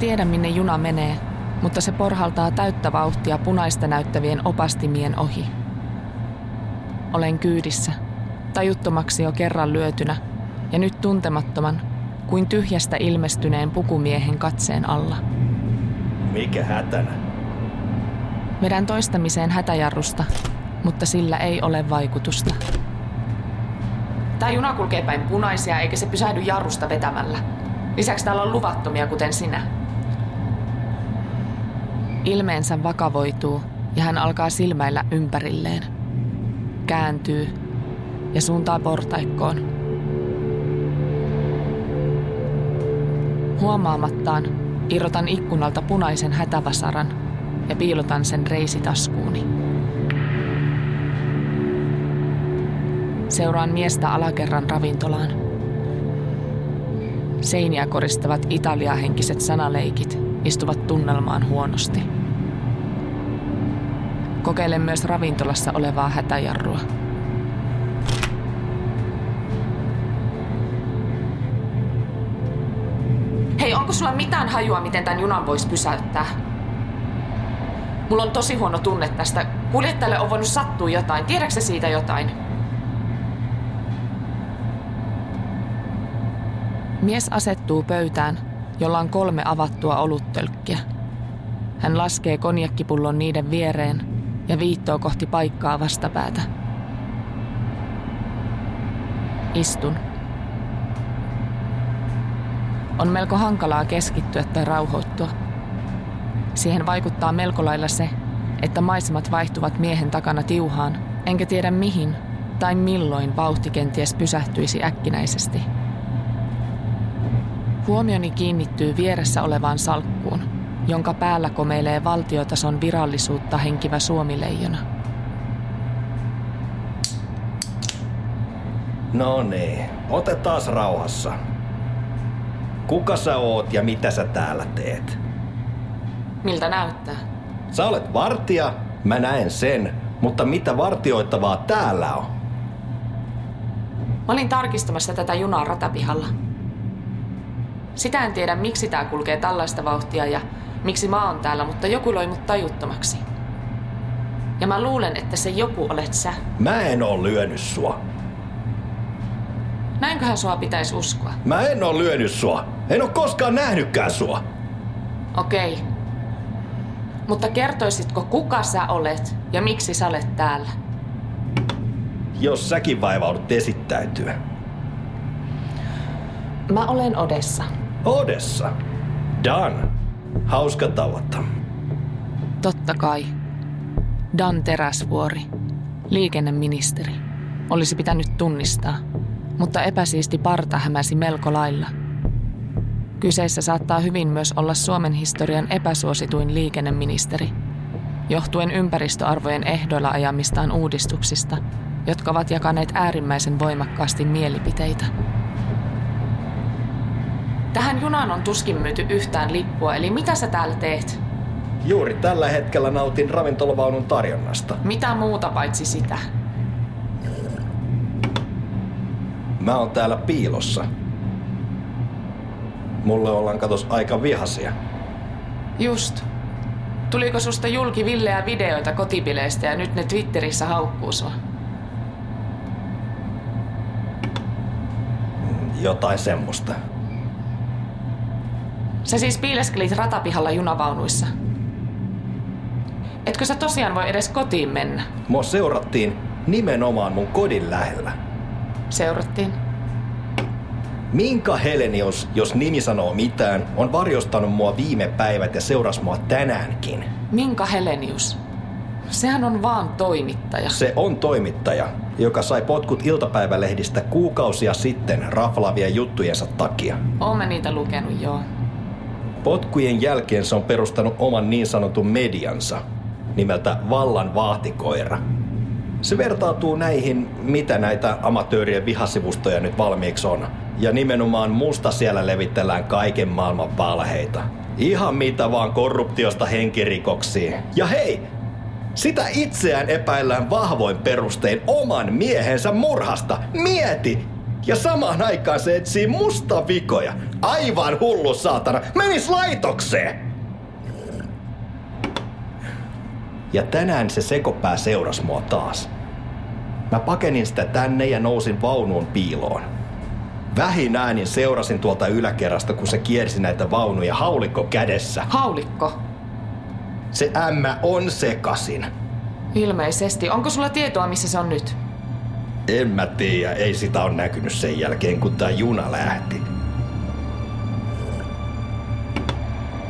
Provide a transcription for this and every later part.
tiedä minne juna menee, mutta se porhaltaa täyttä vauhtia punaista näyttävien opastimien ohi. Olen kyydissä, tajuttomaksi jo kerran lyötynä ja nyt tuntemattoman, kuin tyhjästä ilmestyneen pukumiehen katseen alla. Mikä hätänä? Vedän toistamiseen hätäjarrusta, mutta sillä ei ole vaikutusta. Tämä juna kulkee päin punaisia eikä se pysähdy jarrusta vetämällä. Lisäksi täällä on luvattomia, kuten sinä. Ilmeensä vakavoituu ja hän alkaa silmäillä ympärilleen. Kääntyy ja suuntaa portaikkoon. Huomaamattaan irrotan ikkunalta punaisen hätävasaran ja piilotan sen reisitaskuuni. Seuraan miestä alakerran ravintolaan. Seiniä koristavat italiahenkiset sanaleikit istuvat tunnelmaan huonosti. Kokeilen myös ravintolassa olevaa hätäjarrua. Hei, onko sulla mitään hajua, miten tämän junan voisi pysäyttää? Mulla on tosi huono tunne tästä. Kuljettajalle on voinut sattua jotain. Tiedätkö siitä jotain? Mies asettuu pöytään, jolla on kolme avattua oluttölkkiä. Hän laskee konjakkipullon niiden viereen ja viittoo kohti paikkaa vastapäätä. Istun. On melko hankalaa keskittyä tai rauhoittua. Siihen vaikuttaa melko lailla se, että maisemat vaihtuvat miehen takana tiuhaan, enkä tiedä mihin tai milloin vauhti kenties pysähtyisi äkkinäisesti. Huomioni kiinnittyy vieressä olevaan salkkuun, jonka päällä komeilee valtiotason virallisuutta henkivä suomileijona. No niin, otetaan rauhassa. Kuka sä oot ja mitä sä täällä teet? Miltä näyttää? Sä olet vartija, mä näen sen, mutta mitä vartioittavaa täällä on? Mä olin tarkistamassa tätä junaa ratapihalla. Sitä en tiedä, miksi tää kulkee tällaista vauhtia ja miksi mä oon täällä, mutta joku loi mut tajuttomaksi. Ja mä luulen, että se joku olet sä. Mä en oo lyönyt sua. Näinköhän sua pitäisi uskoa? Mä en oo lyönyt sua. En oo koskaan nähnytkään sua. Okei. Mutta kertoisitko, kuka sä olet ja miksi sä olet täällä? Jos säkin vaivaudut esittäytyä. Mä olen Odessa. Odessa. Dan. Hauska tavata. Totta kai. Dan Teräsvuori. Liikenneministeri. Olisi pitänyt tunnistaa. Mutta epäsiisti parta hämäsi melko lailla. Kyseessä saattaa hyvin myös olla Suomen historian epäsuosituin liikenneministeri, johtuen ympäristöarvojen ehdoilla ajamistaan uudistuksista, jotka ovat jakaneet äärimmäisen voimakkaasti mielipiteitä. Tähän junaan on tuskin myyty yhtään lippua, eli mitä sä täällä teet? Juuri tällä hetkellä nautin ravintolavaunun tarjonnasta. Mitä muuta paitsi sitä? Mä oon täällä piilossa. Mulle ollaan katos aika vihasia. Just. Tuliko susta julki villeä videoita kotipileistä ja nyt ne Twitterissä haukkuu sua? Jotain semmoista. Sä siis piileskelit ratapihalla junavaunuissa. Etkö sä tosiaan voi edes kotiin mennä? Mua seurattiin nimenomaan mun kodin lähellä. Seurattiin. Minka Helenius, jos nimi sanoo mitään, on varjostanut mua viime päivät ja seuras mua tänäänkin. Minka Helenius? Sehän on vaan toimittaja. Se on toimittaja, joka sai potkut iltapäivälehdistä kuukausia sitten raflavien juttujensa takia. Oon mä niitä lukenut, joo. Potkujen jälkeen se on perustanut oman niin sanotun mediansa nimeltä Vallan vahtikoira. Se vertautuu näihin, mitä näitä amatöörien vihasivustoja nyt valmiiksi on. Ja nimenomaan musta siellä levitellään kaiken maailman valheita. Ihan mitä vaan korruptiosta henkirikoksiin. Ja hei, sitä itseään epäillään vahvoin perustein oman miehensä murhasta. Mieti! Ja samaan aikaan se etsii musta vikoja. Aivan hullu saatana. Menis laitokseen! Ja tänään se sekopää seuras mua taas. Mä pakenin sitä tänne ja nousin vaunuun piiloon. Vähin äänin seurasin tuolta yläkerrasta, kun se kiersi näitä vaunuja haulikko kädessä. Haulikko. Se ämmä on sekasin. Ilmeisesti. Onko sulla tietoa, missä se on nyt? En mä tiedä, ei sitä on näkynyt sen jälkeen, kun tää juna lähti.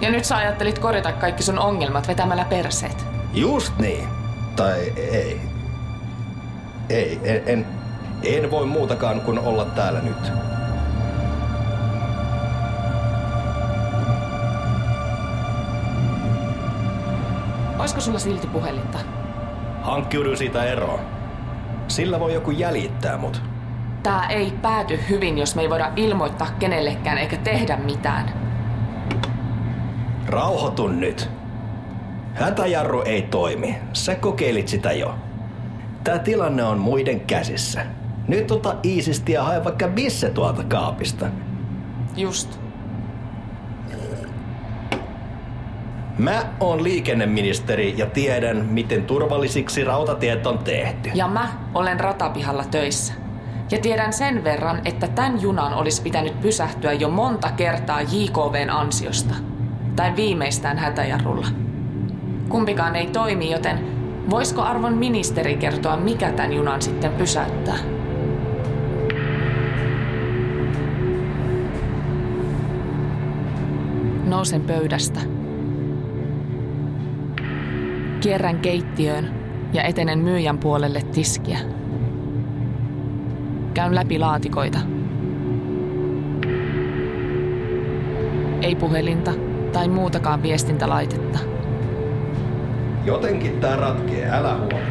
Ja nyt sä ajattelit korjata kaikki sun ongelmat vetämällä perseet. Just niin. Tai ei. Ei, en, en, en voi muutakaan kuin olla täällä nyt. Oisko sulla silti puhelinta? Hankkiudu siitä eroon. Sillä voi joku jäljittää mut. Tää ei pääty hyvin, jos me ei voida ilmoittaa kenellekään eikä tehdä mitään. Rauhoitun nyt. Hätäjarru ei toimi. Sä kokeilit sitä jo. Tää tilanne on muiden käsissä. Nyt ota iisisti ja hae vaikka missä tuolta kaapista. Just. Mä oon liikenneministeri ja tiedän, miten turvallisiksi rautatiet on tehty. Ja mä olen ratapihalla töissä. Ja tiedän sen verran, että tämän junan olisi pitänyt pysähtyä jo monta kertaa JKVn ansiosta. Tai viimeistään hätäjarrulla. Kumpikaan ei toimi, joten voisiko arvon ministeri kertoa, mikä tämän junan sitten pysäyttää? Nousen pöydästä. Kierrän keittiöön ja etenen myyjän puolelle tiskiä. Käyn läpi laatikoita. Ei puhelinta tai muutakaan viestintälaitetta. Jotenkin tää ratkee, älä huoli.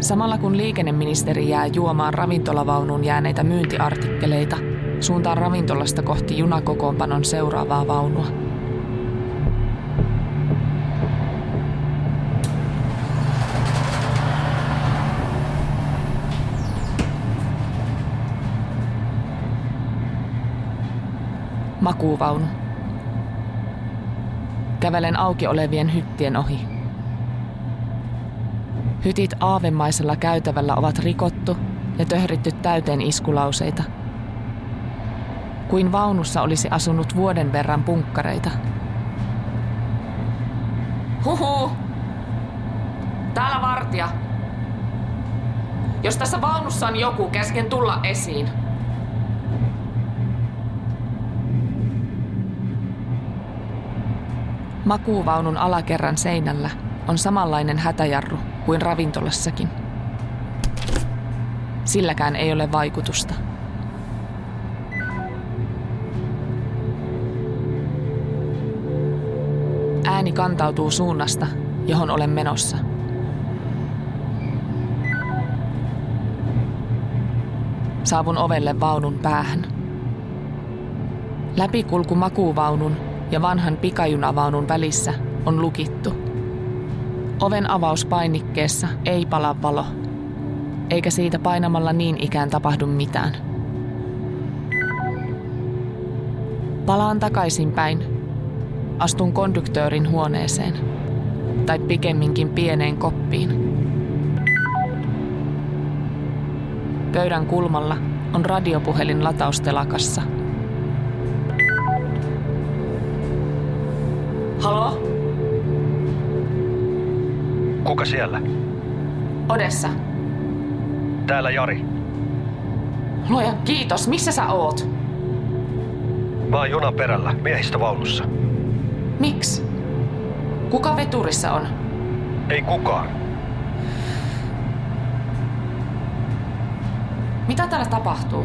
Samalla kun liikenneministeri jää juomaan ravintolavaunuun jääneitä myyntiartikkeleita, suuntaan ravintolasta kohti junakokoonpanon seuraavaa vaunua. Makuuvaunu. Kävelen auki olevien hyttien ohi. Hytit aavemaisella käytävällä ovat rikottu ja töhritty täyteen iskulauseita. Kuin vaunussa olisi asunut vuoden verran punkkareita. Huhu! Täällä vartija. Jos tässä vaunussa on joku, käsken tulla esiin. Makuuvaunun alakerran seinällä on samanlainen hätäjarru kuin ravintolassakin. Silläkään ei ole vaikutusta. Ääni kantautuu suunnasta, johon olen menossa. Saavun ovelle vaunun päähän. Läpikulku makuuvaunun ja vanhan pikajunavaunun välissä on lukittu. Oven avauspainikkeessa ei pala valo, eikä siitä painamalla niin ikään tapahdu mitään. Palaan takaisinpäin. Astun konduktöörin huoneeseen. Tai pikemminkin pieneen koppiin. Pöydän kulmalla on radiopuhelin lataustelakassa – Halo? Kuka siellä? Odessa. Täällä Jari. Luoja kiitos. Missä sä oot? Mä oon junan perällä, miehistövaunussa. Miksi? Kuka veturissa on? Ei kukaan. Mitä täällä tapahtuu?